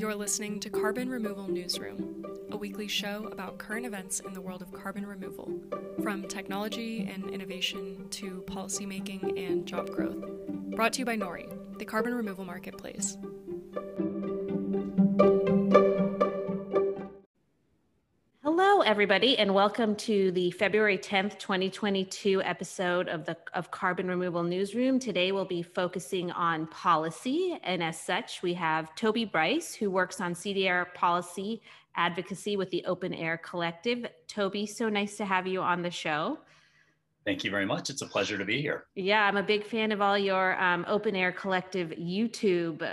You're listening to Carbon Removal Newsroom, a weekly show about current events in the world of carbon removal, from technology and innovation to policymaking and job growth. Brought to you by Nori, the carbon removal marketplace. Everybody, and welcome to the February 10th, 2022 episode of the of Carbon Removal Newsroom. Today we'll be focusing on policy, and as such, we have Toby Bryce, who works on CDR policy advocacy with the Open Air Collective. Toby, so nice to have you on the show. Thank you very much. It's a pleasure to be here. Yeah, I'm a big fan of all your um, Open Air Collective YouTube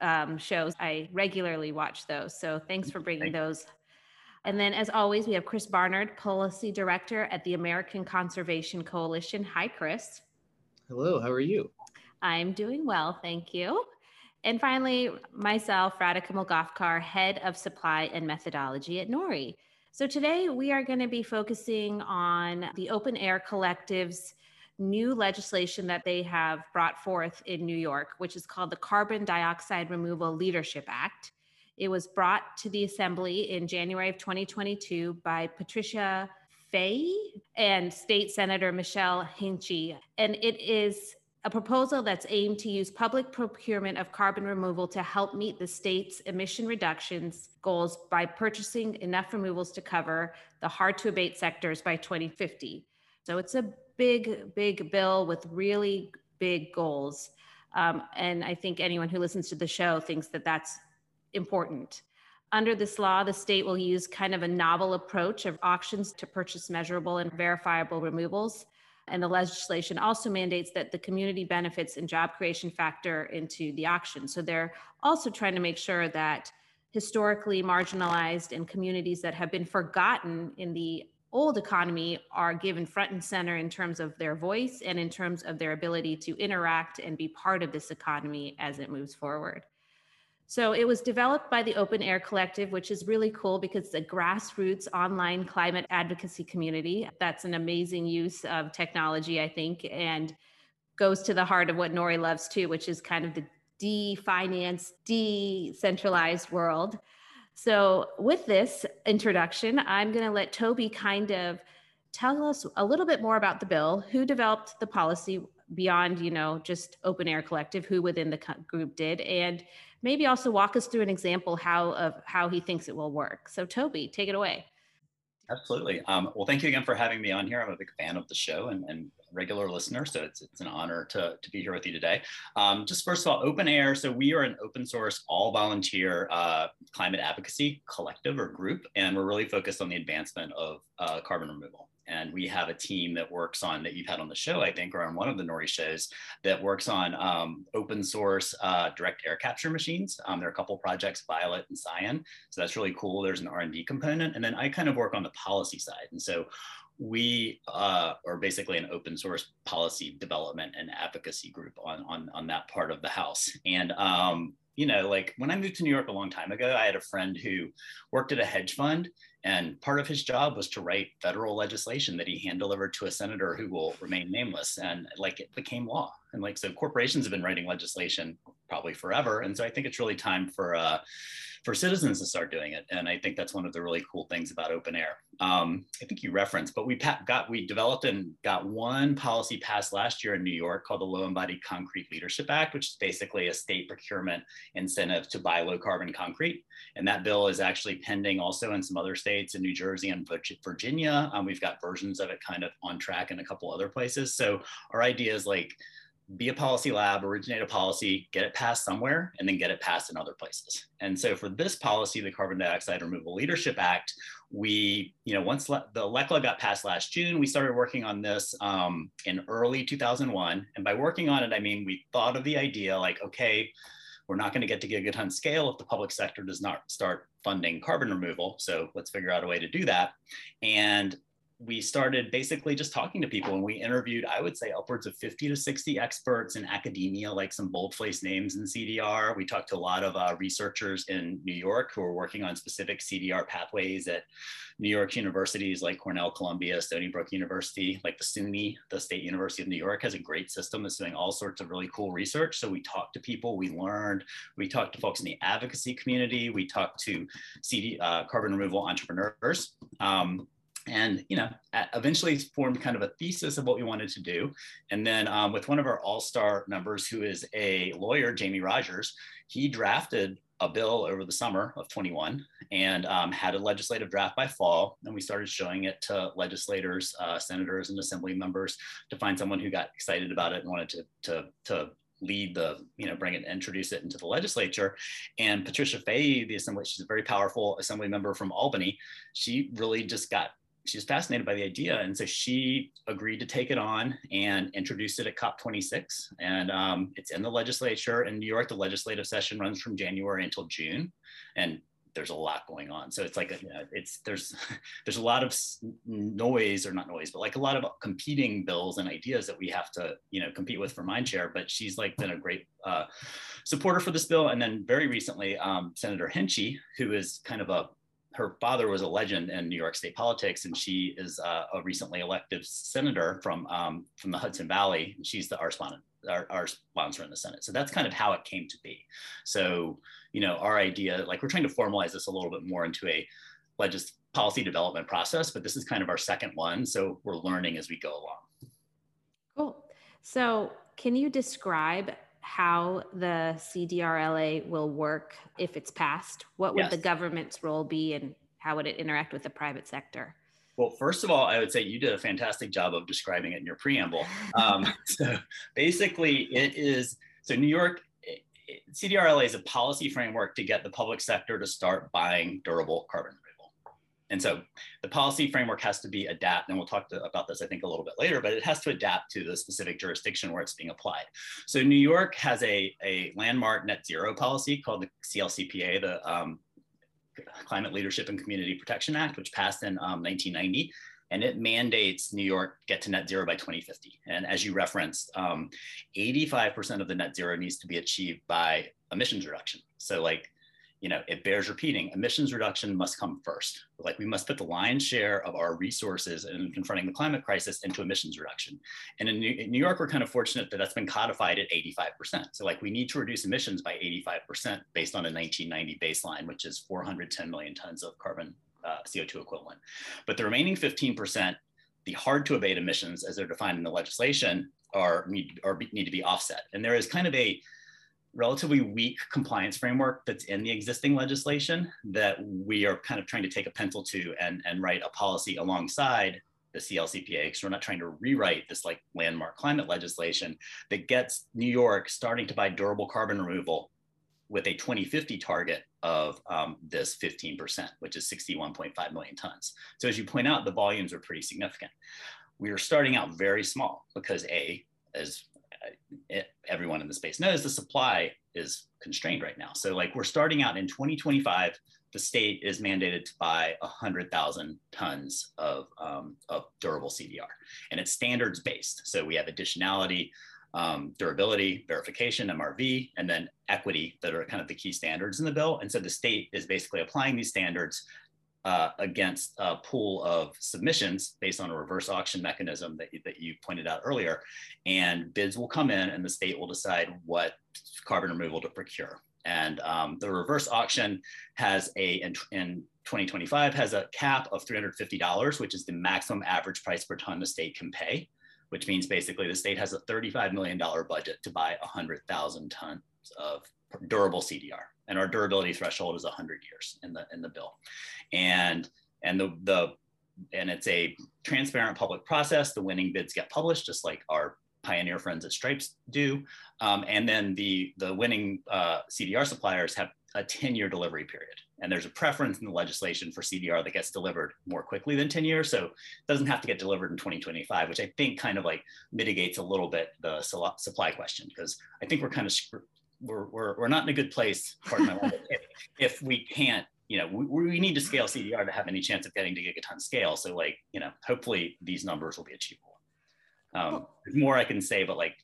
um, shows. I regularly watch those. So thanks for bringing Thank those and then, as always, we have Chris Barnard, Policy Director at the American Conservation Coalition. Hi, Chris. Hello, how are you? I'm doing well, thank you. And finally, myself, Radhika Moolgavkar, Head of Supply and Methodology at NORI. So today we are going to be focusing on the Open Air Collective's new legislation that they have brought forth in New York, which is called the Carbon Dioxide Removal Leadership Act. It was brought to the assembly in January of 2022 by Patricia Fahy and State Senator Michelle Hinchey. And it is a proposal that's aimed to use public procurement of carbon removal to help meet the state's emission reductions goals by purchasing enough removals to cover the hard to abate sectors by 2050. So it's a big, big bill with really big goals. Um, and I think anyone who listens to the show thinks that that's important. Under this law, the state will use kind of a novel approach of auctions to purchase measurable and verifiable removals. And the legislation also mandates that the community benefits and job creation factor into the auction. So they're also trying to make sure that historically marginalized and communities that have been forgotten in the old economy are given front and center in terms of their voice and in terms of their ability to interact and be part of this economy as it moves forward. So it was developed by the Open Air Collective, which is really cool because it's a grassroots online climate advocacy community. That's an amazing use of technology, I think, and goes to the heart of what Nori loves too, which is kind of the de-finance, decentralized world. So with this introduction, I'm going to let Toby kind of tell us a little bit more about the bill, who developed the policy beyond, you know, just Open Air Collective, who within the group did, and maybe also walk us through an example how of how he thinks it will work. So Toby, take it away. Absolutely. Um, well, thank you again for having me on here. I'm a big fan of the show and, and regular listener, so it's, it's an honor to, to be here with you today. Um, just first of all, Open Air. So we are an open source, all volunteer uh, climate advocacy collective or group, and we're really focused on the advancement of uh, carbon removal and we have a team that works on that you've had on the show i think or on one of the nori shows that works on um, open source uh, direct air capture machines. Um, there are a couple projects violet and cyan. So that's really cool. There's an r&d component. And then i kind of work on the policy side. And so we uh, are basically an open source policy development and advocacy group on, on, on that part of the house. And um, you know, like when I moved to New York a long time ago, I had a friend who worked at a hedge fund and part of his job was to write federal legislation that he hand delivered to a senator who will remain nameless. And like it became law. And like, so corporations have been writing legislation probably forever. And so I think it's really time for, uh, for citizens to start doing it. And I think that's one of the really cool things about open air. Um, I think you referenced, but we got we developed and got one policy passed last year in New York called the Low Embodied Concrete Leadership Act, which is basically a state procurement incentive to buy low carbon concrete. And that bill is actually pending also in some other states in New Jersey and Virginia. Um, we've got versions of it kind of on track in a couple other places. So our idea is like be a policy lab, originate a policy, get it passed somewhere, and then get it passed in other places. And so for this policy, the Carbon Dioxide Removal Leadership Act, we, you know, once le- the LECLA got passed last June, we started working on this um, in early 2001. And by working on it, I mean, we thought of the idea like, okay, we're not going to get to gigaton scale if the public sector does not start funding carbon removal. So let's figure out a way to do that. And we started basically just talking to people and we interviewed, I would say, upwards of 50 to 60 experts in academia, like some boldface names in CDR. We talked to a lot of uh, researchers in New York who are working on specific CDR pathways at New York universities like Cornell, Columbia, Stony Brook University, like the SUNY, the State University of New York has a great system that's doing all sorts of really cool research. So we talked to people, we learned, we talked to folks in the advocacy community, we talked to CD, uh, carbon removal entrepreneurs. Um, and you know eventually formed kind of a thesis of what we wanted to do and then um, with one of our all-star members who is a lawyer jamie rogers he drafted a bill over the summer of 21 and um, had a legislative draft by fall and we started showing it to legislators uh, senators and assembly members to find someone who got excited about it and wanted to, to, to lead the, you know, bring it, and introduce it into the legislature. And Patricia Fahy, the assembly, she's a very powerful assembly member from Albany. She really just got she was fascinated by the idea. And so she agreed to take it on and introduce it at COP26. And um, it's in the legislature in New York. The legislative session runs from January until June. And there's a lot going on. So it's like, a, you know, it's, there's, there's a lot of noise or not noise, but like a lot of competing bills and ideas that we have to, you know, compete with for mind share. But she's like been a great uh, supporter for this bill. And then very recently, um, Senator Hinchey, who is kind of a her father was a legend in New York State politics, and she is uh, a recently elected senator from um, from the Hudson Valley. She's the our sponsor, our, our, sponsor in the Senate. So that's kind of how it came to be. So you know, our idea, like we're trying to formalize this a little bit more into a legis policy development process, but this is kind of our second one. So we're learning as we go along. Cool. So can you describe how the CDRLA will work if it's passed? What would yes. the government's role be and how would it interact with the private sector? Well, first of all, I would say you did a fantastic job of describing it in your preamble. Um, so basically, it is so New York CDRLA is a policy framework to get the public sector to start buying durable carbon and so the policy framework has to be adapt, and we'll talk to, about this, I think, a little bit later, but it has to adapt to the specific jurisdiction where it's being applied. So New York has a, a landmark net zero policy called the CLCPA, the um, Climate Leadership and Community Protection Act, which passed in um, 1990 and it mandates New York get to net zero by 2050. And as you referenced, 85% um, of the net zero needs to be achieved by emissions reduction. So like you know, it bears repeating emissions reduction must come first. Like we must put the lion's share of our resources in confronting the climate crisis into emissions reduction. And in New, York, we're kind of fortunate that that's been codified at 85%. So like we need to reduce emissions by 85% based on a 1990 baseline, which is 410 million tons of carbon uh, CO2 equivalent. But the remaining 15%, the hard to abate emissions as they're defined in the legislation are are, need to be offset. And there is kind of a relatively weak compliance framework that's in the existing legislation that we are kind of trying to take a pencil to and, and write a policy alongside the CLCPA because we're not trying to rewrite this like landmark climate legislation that gets New York starting to buy durable carbon removal with a 2050 target of um, this 15%, which is 61.5 million tons. So as you point out, the volumes are pretty significant. We are starting out very small because A, as everyone in the space knows the supply is constrained right now. So like we're starting out in 2025, the state is mandated to buy 100,000 tons of, um, of durable CDR and it's standards based. So we have additionality, um, durability, verification, MRV, and then equity that are kind of the key standards in the bill. And so the state is basically applying these standards uh, against a pool of submissions based on a reverse auction mechanism that, you, that you pointed out earlier. And bids will come in and the state will decide what carbon removal to procure. And um, the reverse auction has a, in, in 2025, has a cap of $350, which is the maximum average price per ton the state can pay, which means basically the state has a $35 million budget to buy 100,000 tons of durable CDR and our durability threshold is 100 years in the in the bill. And and the the and it's a transparent public process. The winning bids get published just like our pioneer friends at stripes do. Um, and then the the winning uh, cdr suppliers have a 10 year delivery period. And there's a preference in the legislation for cdr that gets delivered more quickly than 10 years. So it doesn't have to get delivered in 2025 which i think kind of like mitigates a little bit the supply question because i think we're kind of we're, we're, we're not in a good place if, if we can't you know, we, we need to scale CDR to have any chance of getting to gigaton scale. So like, you know, hopefully these numbers will be achievable. Um, there's more I can say, but like,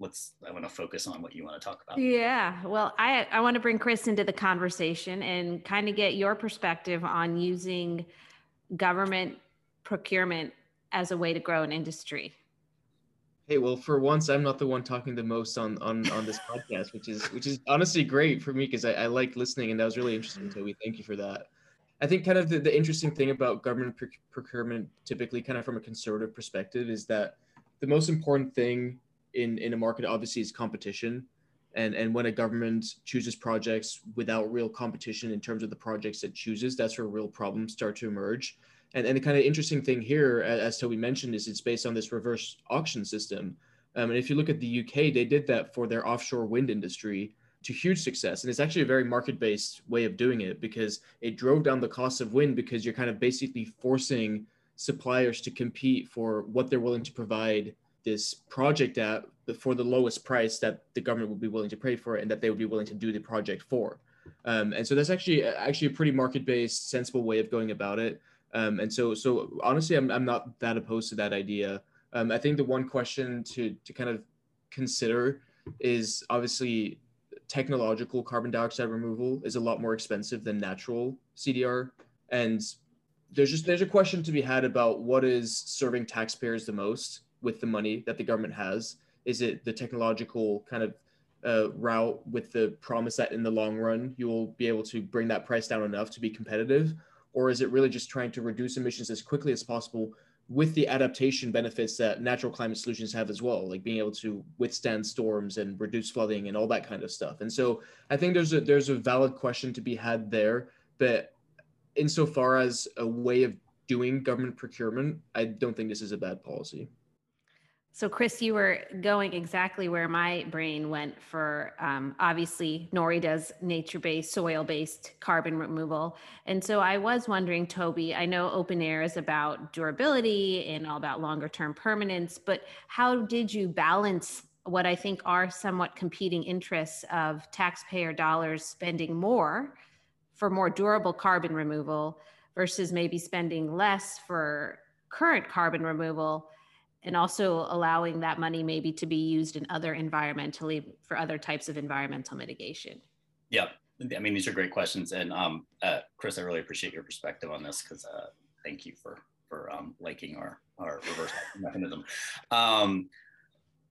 let's, I want to focus on what you want to talk about. Yeah. Well, I, I want to bring Chris into the conversation and kind of get your perspective on using government procurement as a way to grow an industry. Hey, well, for once, I'm not the one talking the most on on on this podcast, which is which is honestly great for me because I, I like listening, and that was really interesting, Toby. Thank you for that. I think kind of the, the interesting thing about government procurement, typically kind of from a conservative perspective, is that the most important thing in in a market obviously is competition, and and when a government chooses projects without real competition in terms of the projects it chooses, that's where real problems start to emerge. And, and the kind of interesting thing here, as Toby mentioned, is it's based on this reverse auction system. Um, and if you look at the UK, they did that for their offshore wind industry to huge success. And it's actually a very market based way of doing it because it drove down the cost of wind because you're kind of basically forcing suppliers to compete for what they're willing to provide this project at for the lowest price that the government would be willing to pay for it and that they would be willing to do the project for. Um, and so that's actually actually a pretty market based, sensible way of going about it. Um, and so, so honestly, I'm, I'm not that opposed to that idea. Um, I think the one question to, to kind of consider is obviously technological carbon dioxide removal is a lot more expensive than natural CDR. And there's just, there's a question to be had about what is serving taxpayers the most with the money that the government has. Is it the technological kind of uh, route with the promise that in the long run you will be able to bring that price down enough to be competitive? Or is it really just trying to reduce emissions as quickly as possible with the adaptation benefits that natural climate solutions have as well, like being able to withstand storms and reduce flooding and all that kind of stuff. And so I think there's a there's a valid question to be had there, but insofar as a way of doing government procurement, I don't think this is a bad policy. So, Chris, you were going exactly where my brain went for um, obviously, NORI does nature based, soil based carbon removal. And so I was wondering, Toby, I know open air is about durability and all about longer term permanence, but how did you balance what I think are somewhat competing interests of taxpayer dollars spending more for more durable carbon removal versus maybe spending less for current carbon removal? And also allowing that money maybe to be used in other environmentally for other types of environmental mitigation? Yeah, I mean, these are great questions. And um, uh, Chris, I really appreciate your perspective on this because uh, thank you for, for um, liking our, our reverse mechanism. Um,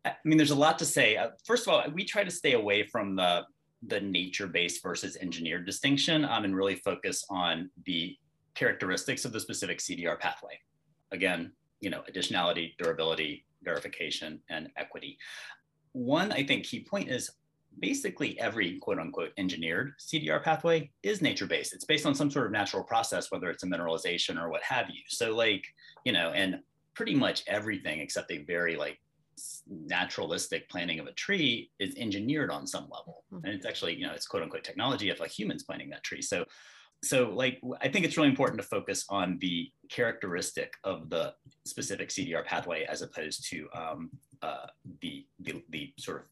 I mean, there's a lot to say. Uh, first of all, we try to stay away from the, the nature-based versus engineered distinction um, and really focus on the characteristics of the specific CDR pathway. Again, you know, additionality, durability, verification, and equity. One, I think, key point is basically every quote unquote engineered CDR pathway is nature based. It's based on some sort of natural process, whether it's a mineralization or what have you. So, like, you know, and pretty much everything except a very like naturalistic planting of a tree is engineered on some level. Mm-hmm. And it's actually, you know, it's quote unquote technology of a humans planting that tree. So so like i think it's really important to focus on the characteristic of the specific cdr pathway as opposed to um, uh, the, the, the sort of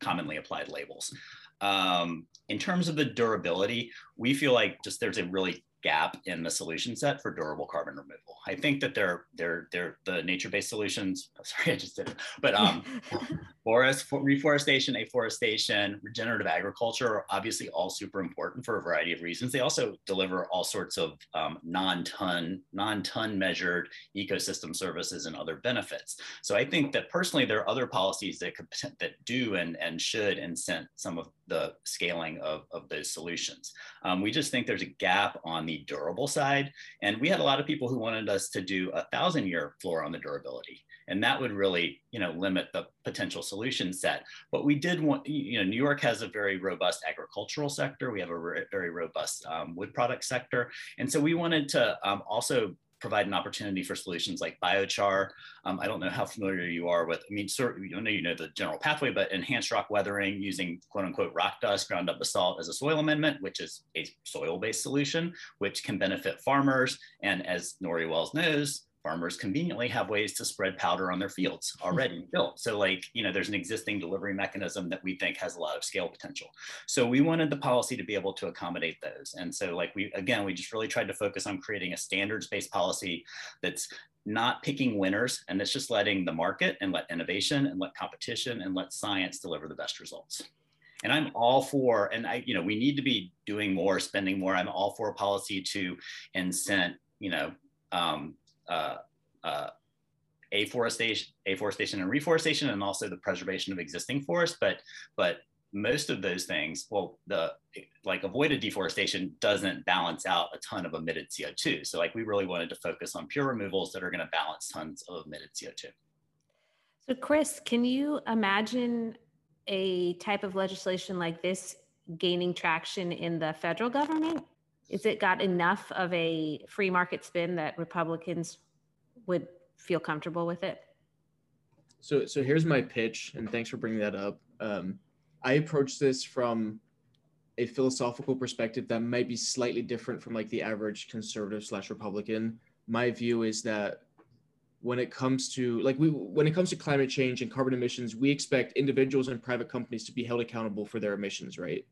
commonly applied labels. Um, in terms of the durability we feel like just there's a really gap in the solution set for durable carbon removal. I think that they're they're they're the nature-based solutions. Sorry, I just did it. But um, forest reforestation, afforestation, regenerative agriculture are obviously all super important for a variety of reasons. They also deliver all sorts of um, non-ton non-ton measured ecosystem services and other benefits. So I think that personally there are other policies that could that do and and should incent some of the scaling of, of those solutions. Um, we just think there's a gap on the durable side. And we had a lot of people who wanted us to do a thousand year floor on the durability. And that would really, you know, limit the potential solution set. But we did want, you know, New York has a very robust agricultural sector. We have a very robust um, wood product sector. And so we wanted to um, also provide an opportunity for solutions like biochar. Um, I don't know how familiar you are with, I mean, sort you know, you know the general pathway, but enhanced rock weathering using quote unquote rock dust, ground up basalt as a soil amendment, which is a soil-based solution, which can benefit farmers. And as NORI Wells knows, farmers conveniently have ways to spread powder on their fields already built. So like, you know, there's an existing delivery mechanism that we think has a lot of scale potential. So we wanted the policy to be able to accommodate those. And so like we, again, we just really tried to focus on creating a standards-based policy that's not picking winners and it's just letting the market and let innovation and let competition and let science deliver the best results and i'm all for and i you know we need to be doing more spending more i'm all for a policy to incent you know um, uh, uh, afforestation afforestation and reforestation and also the preservation of existing forests. But but most of those things well the like avoided deforestation doesn't balance out a ton of emitted co2 so like we really wanted to focus on pure removals that are going to balance tons of emitted co2 so chris can you imagine a type of legislation like this gaining traction in the federal government? Is it got enough of a free market spin that Republicans would feel comfortable with it? So, so here's my pitch, and thanks for bringing that up. Um, I approach this from a philosophical perspective that might be slightly different from like the average conservative slash Republican. My view is that when it comes to like we when it comes to climate change and carbon emissions we expect individuals and private companies to be held accountable for their emissions right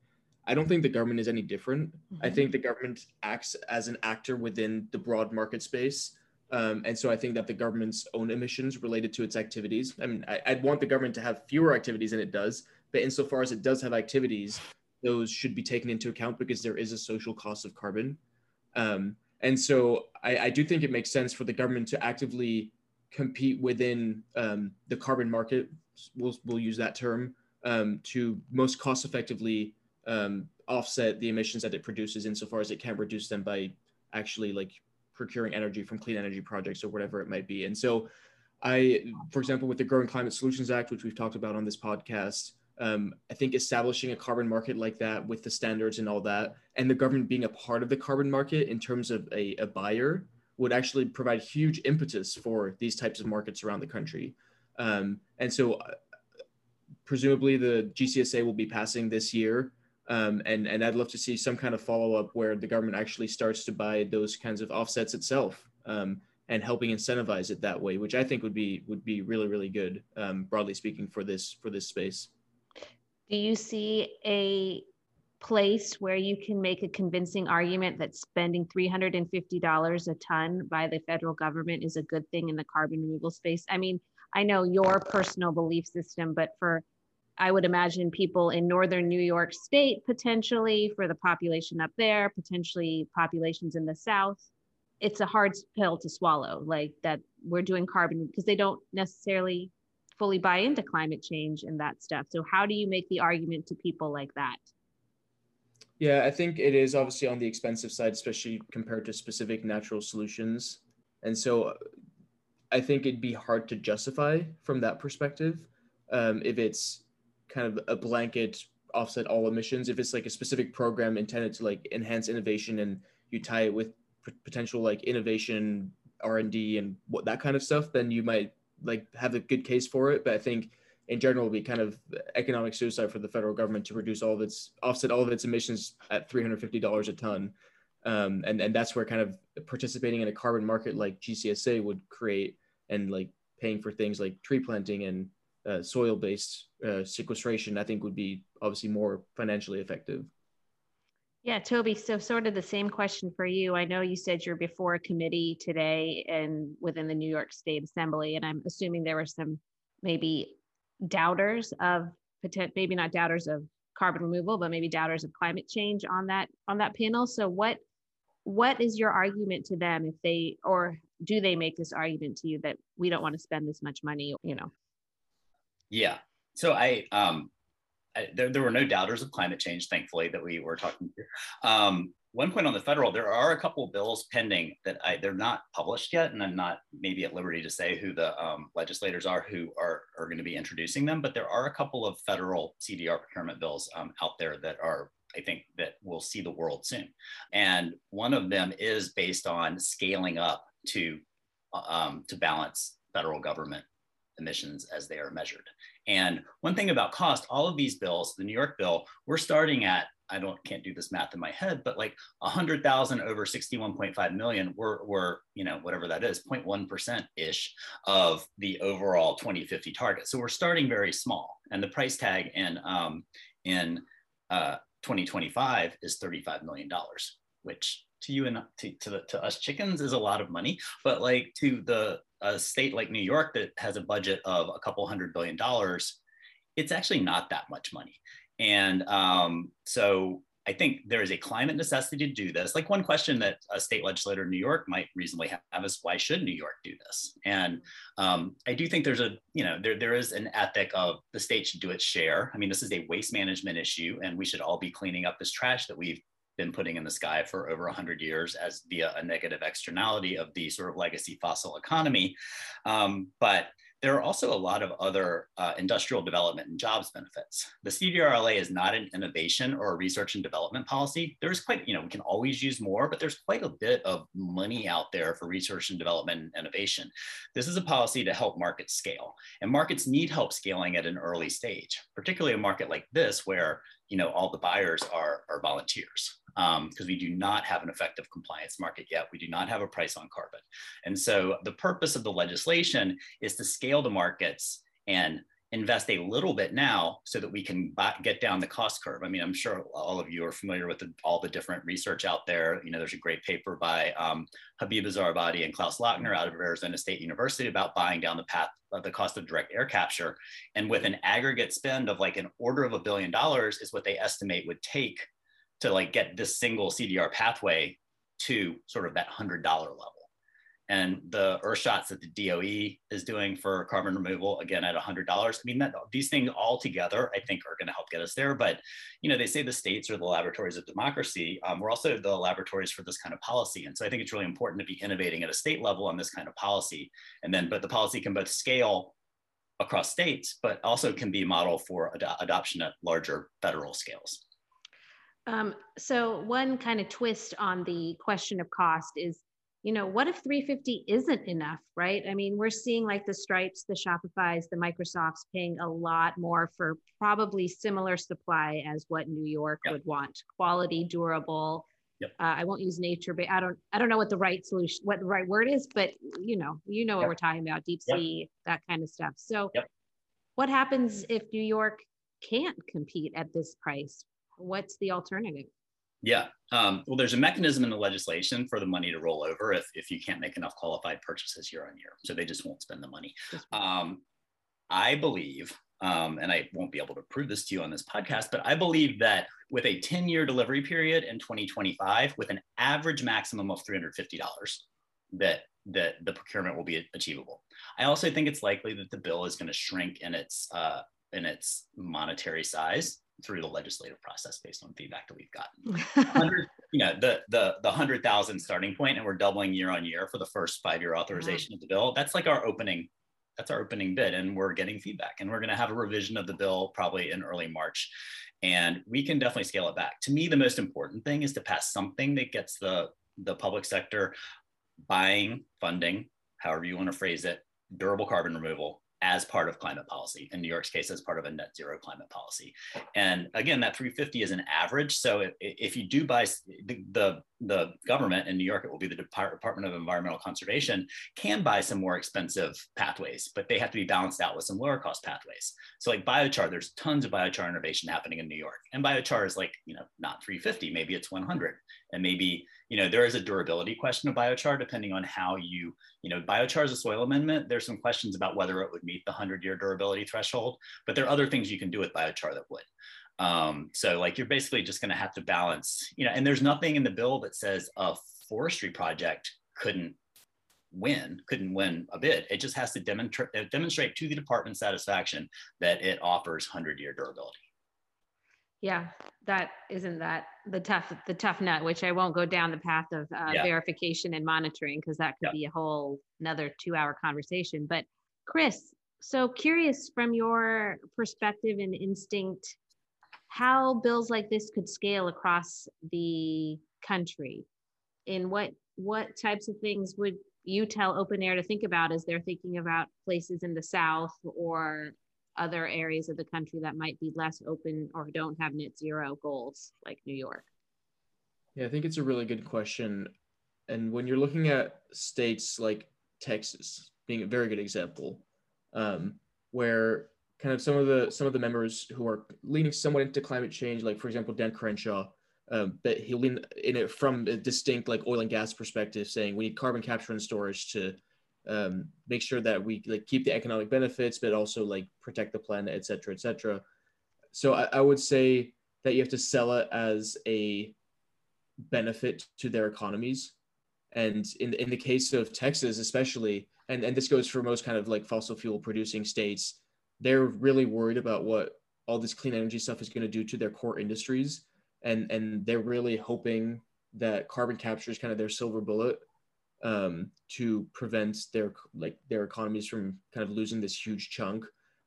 i don't think the government is any different mm-hmm. i think the government acts as an actor within the broad market space um, and so i think that the government's own emissions related to its activities i mean I, i'd want the government to have fewer activities than it does but insofar as it does have activities those should be taken into account because there is a social cost of carbon um, and so I, I do think it makes sense for the government to actively compete within um, the carbon market, we'll, we'll use that term, um, to most cost effectively um, offset the emissions that it produces insofar as it can't reduce them by actually like procuring energy from clean energy projects or whatever it might be. And so I, for example, with the Growing Climate Solutions Act, which we've talked about on this podcast, um, I think establishing a carbon market like that with the standards and all that, and the government being a part of the carbon market in terms of a, a buyer would actually provide huge impetus for these types of markets around the country. Um, and so, uh, presumably, the GCSA will be passing this year. Um, and, and I'd love to see some kind of follow up where the government actually starts to buy those kinds of offsets itself um, and helping incentivize it that way, which I think would be would be really really good, um, broadly speaking, for this for this space. Do you see a place where you can make a convincing argument that spending $350 a ton by the federal government is a good thing in the carbon removal space? I mean, I know your personal belief system, but for I would imagine people in northern New York State, potentially for the population up there, potentially populations in the South, it's a hard pill to swallow. Like that we're doing carbon because they don't necessarily fully buy into climate change and that stuff. So, how do you make the argument to people like that? Yeah, I think it is obviously on the expensive side, especially compared to specific natural solutions. And so I think it'd be hard to justify from that perspective um, if it's kind of a blanket offset all emissions. If it's like a specific program intended to like enhance innovation and you tie it with p- potential like innovation, R and what that kind of stuff, then you might like have a good case for it. But I think in general it'd be kind of economic suicide for the federal government to reduce all of its offset all of its emissions at $350 a ton um, and and that's where kind of participating in a carbon market like GCSA would create and like paying for things like tree planting and uh, soil based uh, sequestration I think would be obviously more financially effective. Yeah, Toby. So, sort of the same question for you. I know you said you're before a committee today and within the New York State Assembly, and I'm assuming there were some maybe doubters of maybe not doubters of carbon removal, but maybe doubters of climate change on that on that panel. So what what is your argument to them if they or do they make this argument to you that we don't want to spend this much money, you know? Yeah. So I um I, there, there were no doubters of climate change, thankfully, that we were talking to. Um, one point on the federal, there are a couple of bills pending that I, they're not published yet, and I'm not maybe at liberty to say who the um, legislators are who are, are going to be introducing them, but there are a couple of federal CDR procurement bills um, out there that are, I think, that will see the world soon. And one of them is based on scaling up to, uh, um, to balance federal government emissions as they are measured. And one thing about cost, all of these bills, the New York bill, we're starting at I don't can't do this math in my head, but like a hundred thousand over 61.5 million were were you know whatever that is 0.1 percent ish of the overall 2050 target. So we're starting very small, and the price tag in um, in uh, 2025 is 35 million dollars, which to you and to, to, the, to us chickens is a lot of money, but like to the a state like New York that has a budget of a couple hundred billion dollars, it's actually not that much money. And um, so I think there is a climate necessity to do this. Like one question that a state legislator in New York might reasonably have is why should New York do this? And um, I do think there's a, you know, there, there is an ethic of the state should do its share. I mean, this is a waste management issue and we should all be cleaning up this trash that we've been putting in the sky for over 100 years as via a negative externality of the sort of legacy fossil economy. Um, but there are also a lot of other uh, industrial development and jobs benefits. The CDRLA is not an innovation or a research and development policy. There's quite, you know, we can always use more, but there's quite a bit of money out there for research and development and innovation. This is a policy to help markets scale, and markets need help scaling at an early stage, particularly a market like this where you know all the buyers are, are volunteers because um, we do not have an effective compliance market yet. We do not have a price on carbon. And so the purpose of the legislation is to scale the markets and invest a little bit now so that we can buy, get down the cost curve. I mean, I'm sure all of you are familiar with the, all the different research out there. You know, there's a great paper by um, Habiba and Klaus Lackner out of Arizona State University about buying down the path of the cost of direct air capture. And with an aggregate spend of like an order of a billion dollars is what they estimate would take to like get this single CDR pathway to sort of that $100 level. And the Earthshots that the DOE is doing for carbon removal, again, at $100. I mean, that, these things all together, I think, are going to help get us there. But, you know, they say the states are the laboratories of democracy. Um, we're also the laboratories for this kind of policy. And so I think it's really important to be innovating at a state level on this kind of policy. And then, but the policy can both scale across states, but also can be a model for ad adoption at larger federal scales. Um, so one kind of twist on the question of cost is, you know, what if 350 isn't enough, right? I mean, we're seeing like the Stripes, the Shopify's, the Microsofts paying a lot more for probably similar supply as what New York yep. would want, quality, durable. Yep. Uh, I won't use nature, but I don't, I don't know what the right solution, what the right word is, but you know, you know what we're talking about, deep sea, that kind of stuff. So, what happens if New York can't compete at this price? What's the alternative? Yeah. Um, well, there's a mechanism in the legislation for the money to roll over if, if you can't make enough qualified purchases year on year. So they just won't spend the money. Um, I believe, um, and I won't be able to prove this to you on this podcast, but I believe that with a 10 year delivery period in 2025, with an average maximum of $350, that that the procurement will be achievable. I also think it's likely that the bill is going to shrink in its uh, in its monetary size through the legislative process based on feedback that we've gotten. you know, the the the hundred thousand starting point, and we're doubling year on year for the first five year authorization of the bill. That's like our opening. That's our opening bid, and we're getting feedback, and we're going to have a revision of the bill probably in early March, and we can definitely scale it back. To me, the most important thing is to pass something that gets the the public sector buying, funding, however you want to phrase it, durable carbon removal as part of climate policy. In New York's case, as part of a net zero climate policy. And again, that 350 is an average. So if, if you do buy the, the, the, government in New York, it will be the Department of Environmental Conservation, can buy some more expensive pathways, but they have to be balanced out with some lower cost pathways. So like biochar, there's tons of biochar innovation happening in New York. And biochar is like, you know, not 350, maybe it's 100. And maybe you know, there is a durability question of biochar depending on how you, you know, biochar is a soil amendment. There's some questions about whether it would meet the 100 year durability threshold, but there are other things you can do with biochar that would. Um, so like you're basically just going to have to balance, you know, and there's nothing in the bill that says a forestry project couldn't win, couldn't win a bid. It just has to demonstrate demonstrate to the department's satisfaction that it offers 100 year durability yeah that isn't that the tough the tough nut which i won't go down the path of uh, yeah. verification and monitoring because that could yeah. be a whole another two hour conversation but chris so curious from your perspective and instinct how bills like this could scale across the country in what what types of things would you tell open air to think about as they're thinking about places in the south or other areas of the country that might be less open or don't have net zero goals, like New York? Yeah, I think it's a really good question. And when you're looking at states like Texas, being a very good example, um, where kind of some of the some of the members who are leaning somewhat into climate change, like for example Dan Crenshaw, um, but he'll lean in it from a distinct like oil and gas perspective, saying we need carbon capture and storage to um, make sure that we like keep the economic benefits, but also like protect the planet, et cetera, et cetera. So I, I would say that you have to sell it as a benefit to their economies. And in, in the case of Texas, especially, and, and this goes for most kind of like fossil fuel producing states, they're really worried about what all this clean energy stuff is going to do to their core industries. And, and they're really hoping that carbon capture is kind of their silver bullet um, to prevent their like their economies from kind of losing this huge chunk.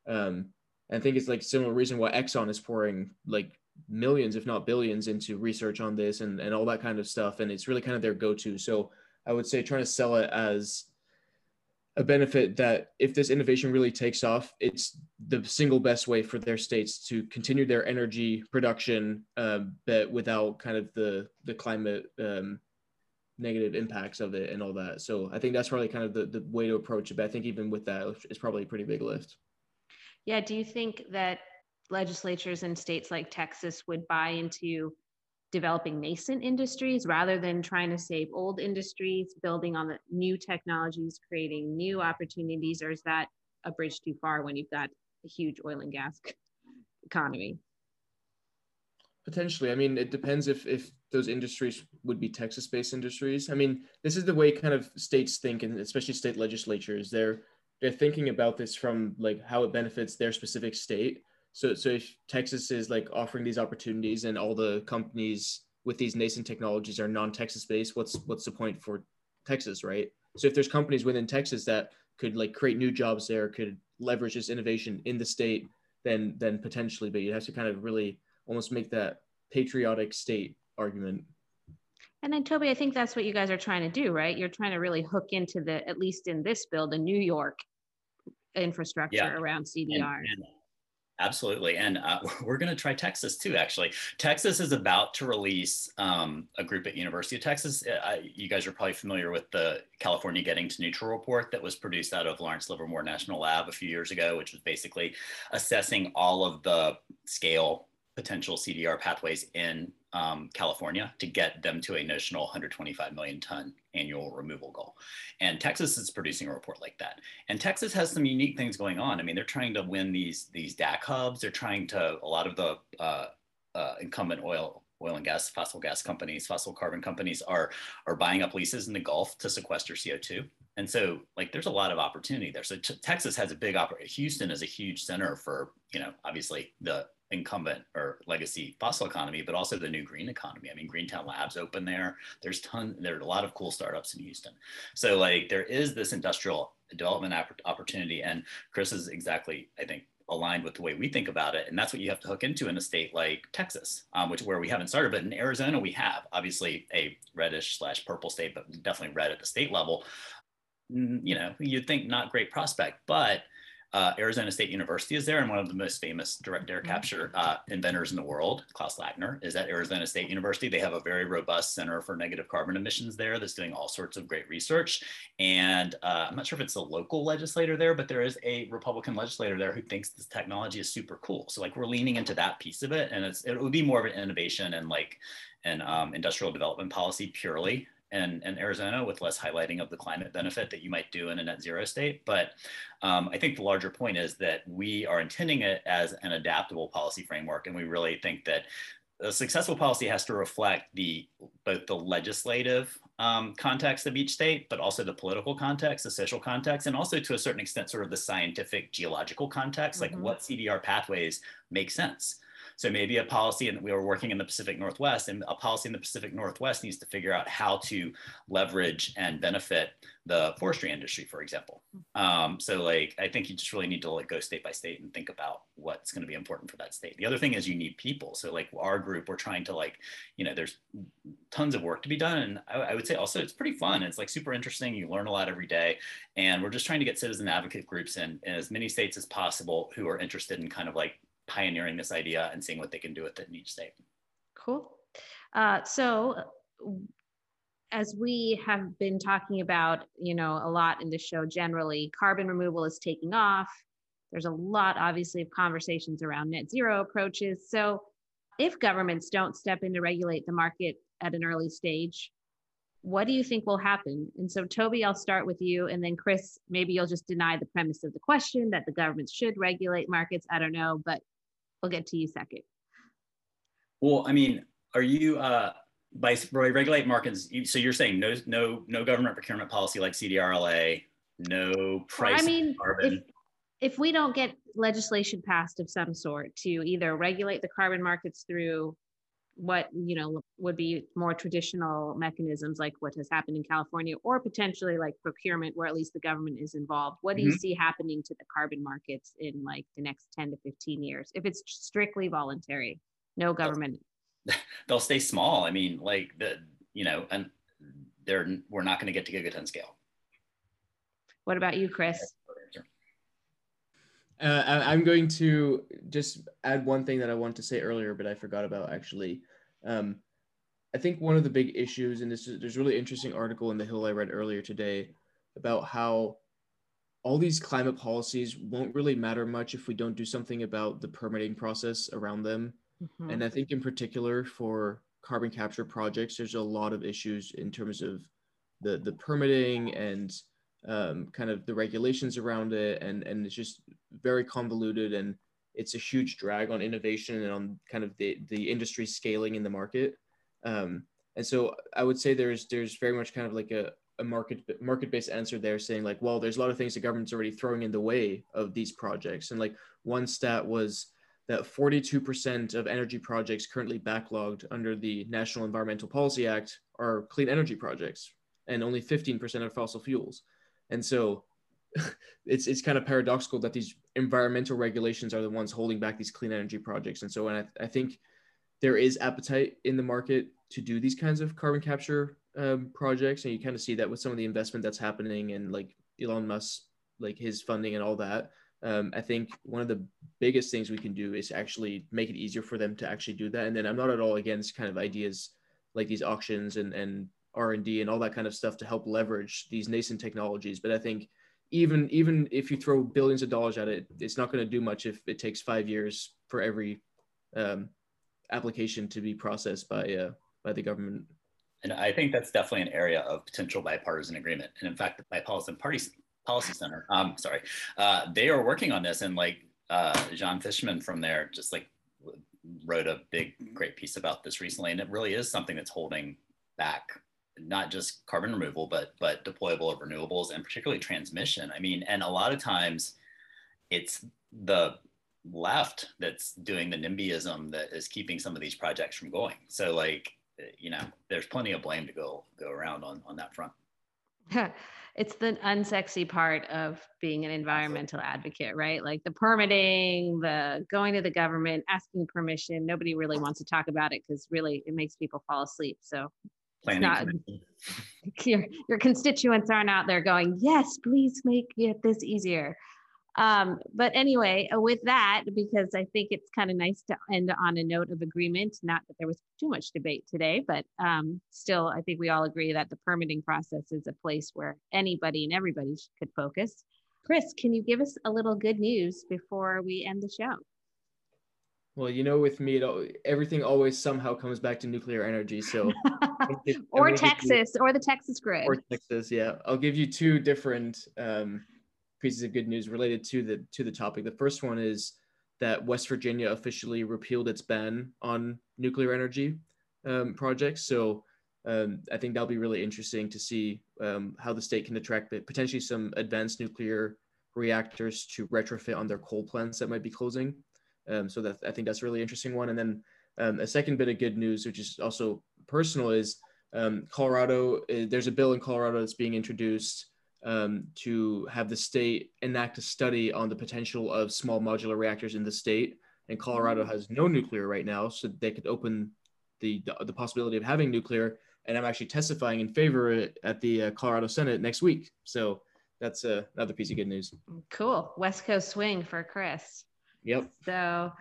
Um, I think it's like similar reason why Exxon is pouring like millions, if not billions, into research on this and, and all that kind of stuff. And it's really kind of their go-to. So I would say trying to sell it as a benefit that if this innovation really takes off, it's the single best way for their states to continue their energy production, um, but without kind of the the climate um, negative impacts of it and all that. So I think that's probably kind of the, the way to approach it. But I think even with that, it's probably a pretty big lift. Yeah. Do you think that legislatures in states like Texas would buy into developing nascent industries rather than trying to save old industries, building on the new technologies, creating new opportunities, or is that a bridge too far when you've got a huge oil and gas economy? Potentially. I mean, it depends if if those industries would be Texas-based industries. I mean, this is the way kind of states think, and especially state legislatures. They're they're thinking about this from like how it benefits their specific state so, so if Texas is like offering these opportunities and all the companies with these nascent technologies are non-Texas based, what's what's the point for Texas, right? So if there's companies within Texas that could like create new jobs there, could leverage this innovation in the state, then then potentially, but you have to kind of really almost make that patriotic state argument. And then Toby, I think that's what you guys are trying to do, right? You're trying to really hook into the at least in this bill, the New York infrastructure yeah. around CDR. And, and Absolutely. And uh, we're going to try Texas too, actually. Texas is about to release um, a group at University of Texas. Uh, you guys are probably familiar with the California Getting to Neutral report that was produced out of Lawrence Livermore National Lab a few years ago, which was basically assessing all of the scale potential CDR pathways in um, California to get them to a notional 125 million ton annual removal goal. And Texas is producing a report like that. And Texas has some unique things going on. I mean, they're trying to win these these DAC hubs. They're trying to a lot of the uh, uh, incumbent oil oil and gas fossil gas companies fossil carbon companies are are buying up leases in the gulf to sequester co2 and so like there's a lot of opportunity there so texas has a big opportunity houston is a huge center for you know obviously the incumbent or legacy fossil economy, but also the new green economy. I mean, Greentown Labs open there. There's ton. There are a lot of cool startups in Houston. So like there is this industrial development opportunity, and Chris is exactly, I think, aligned with the way we think about it, and that's what you have to hook into in a state like Texas, um, which where we haven't started, but in Arizona we have obviously a reddish slash purple state, but definitely red at the state level. Mm, you know, you'd think not great prospect, but uh, Arizona State University is there, and one of the most famous direct air mm-hmm. capture uh, inventors in the world, Klaus Lackner, is at Arizona State University. They have a very robust center for negative carbon emissions there that's doing all sorts of great research. And uh, I'm not sure if it's a local legislator there, but there is a Republican legislator there who thinks this technology is super cool. So like we're leaning into that piece of it, and it's it would be more of an innovation and like an um, industrial development policy purely and, and Arizona with less highlighting of the climate benefit that you might do in a net zero state. But um, I think the larger point is that we are intending it as an adaptable policy framework. And we really think that a successful policy has to reflect the both the legislative um, context of each state, but also the political context, the social context, and also to a certain extent, sort of the scientific geological context, mm-hmm. like what CDR pathways make sense. So maybe a policy, and we were working in the Pacific Northwest, and a policy in the Pacific Northwest needs to figure out how to leverage and benefit the forestry industry, for example. Um, so like, I think you just really need to like go state by state and think about what's going to be important for that state. The other thing is you need people. So like our group, we're trying to like, you know, there's tons of work to be done. And I, I would say also it's pretty fun. It's like super interesting. You learn a lot every day. And we're just trying to get citizen advocate groups in, in as many states as possible who are interested in kind of like pioneering this idea and seeing what they can do with it in each state. Cool. Uh, so as we have been talking about, you know, a lot in the show generally, carbon removal is taking off. There's a lot, obviously, of conversations around net zero approaches. So, if governments don't step in to regulate the market at an early stage, what do you think will happen? And so, Toby, I'll start with you. And then, Chris, maybe you'll just deny the premise of the question that the government should regulate markets. I don't know, but we'll get to you second. Well, I mean, are you, uh, by, regulate markets, so you're saying no, no, no government procurement policy like CDRLA, no price well, I mean, carbon. If, if we don't get legislation passed of some sort to either regulate the carbon markets through what you know would be more traditional mechanisms like what has happened in california or potentially like procurement where at least the government is involved what do mm-hmm. you see happening to the carbon markets in like the next 10 to 15 years if it's strictly voluntary no government they'll stay small. I mean, like the you know, and they're we're not going to get to gigaton scale. What about you, Chris? Uh, I'm going to just add one thing that I wanted to say earlier, but I forgot about actually. Um, I think one of the big issues, and this is, there's a really interesting article in the Hill I read earlier today about how all these climate policies won't really matter much if we don't do something about the permitting process around them. Mm-hmm. And I think in particular for carbon capture projects, there's a lot of issues in terms of the the permitting and um, kind of the regulations around it, and and it's just very convoluted and it's a huge drag on innovation and on kind of the the industry scaling in the market. Um, and so I would say there's there's very much kind of like a, a market market based answer there, saying like, well, there's a lot of things the government's already throwing in the way of these projects, and like one stat was that 42% of energy projects currently backlogged under the National Environmental Policy Act are clean energy projects, and only 15% are fossil fuels. And so it's it's kind of paradoxical that these environmental regulations are the ones holding back these clean energy projects. And so and I, I think there is appetite in the market to do these kinds of carbon capture um, projects, and you kind of see that with some of the investment that's happening and like Elon Musk, like his funding and all that um, I think one of the biggest things we can do is actually make it easier for them to actually do that. And then I'm not at all against kind of ideas like these auctions and, and R&D and all that kind of stuff to help leverage these nascent technologies. But I think even even if you throw billions of dollars at it, it's not going to do much if it takes five years for every um, application to be processed by uh, by the government. And I think that's definitely an area of potential bipartisan agreement. And in fact, the bipartisan party Policy Center. Um, sorry, uh, they are working on this, and like uh, Xan Fishman from there just like wrote a big, great piece about this recently, and it really is something that's holding back not just carbon removal, but but deployable of renewables and particularly transmission. I mean, and a lot of times it's the left that's doing the NIMBYism that is keeping some of these projects from going. So like, you know, there's plenty of blame to go go around on on that front. it's the unsexy part of being an environmental advocate, right? Like the permitting, the going to the government, asking permission. Nobody really wants to talk about it because really it makes people fall asleep. So not, your, your constituents aren't out there going, yes, please make it this easier. Um, but anyway, uh, with that, because I think it's kind of nice to end on a note of agreement, not that there was too much debate today, but um, still, I think we all agree that the permitting process is a place where anybody and everybody could focus. Chris, can you give us a little good news before we end the show? Well, you know, with me, it, everything always somehow comes back to nuclear energy. So, or Texas, you, or the Texas grid, or Texas. Yeah, I'll give you two different um, pieces of good news related to the to the topic. The first one is that West Virginia officially repealed its ban on nuclear energy um, projects. So um, I think that'll be really interesting to see um, how the state can attract potentially some advanced nuclear reactors to retrofit on their coal plants that might be closing. Um, so that I think that's a really interesting one. And then um, a second bit of good news, which is also personal, is um, Colorado. Uh, there's a bill in Colorado that's being introduced um, to have the state enact a study on the potential of small modular reactors in the state. And Colorado has no nuclear right now, so they could open the the, the possibility of having nuclear. And I'm actually testifying in favor at the uh, Colorado Senate next week. So that's uh, another piece of good news. Cool. West Coast swing for Chris. Yep. So,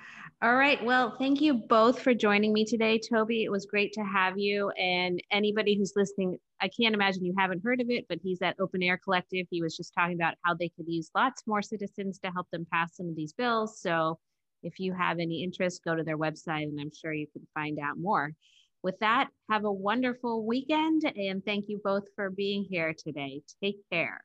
all right. Well, thank you both for joining me today, Toby. It was great to have you. And anybody who's listening, I can't imagine you haven't heard of it, but he's at Open Air Collective. He was just talking about how they could use lots more citizens to help them pass some of these bills. So, if you have any interest, go to their website and I'm sure you can find out more. With that, have a wonderful weekend and thank you both for being here today. Take care.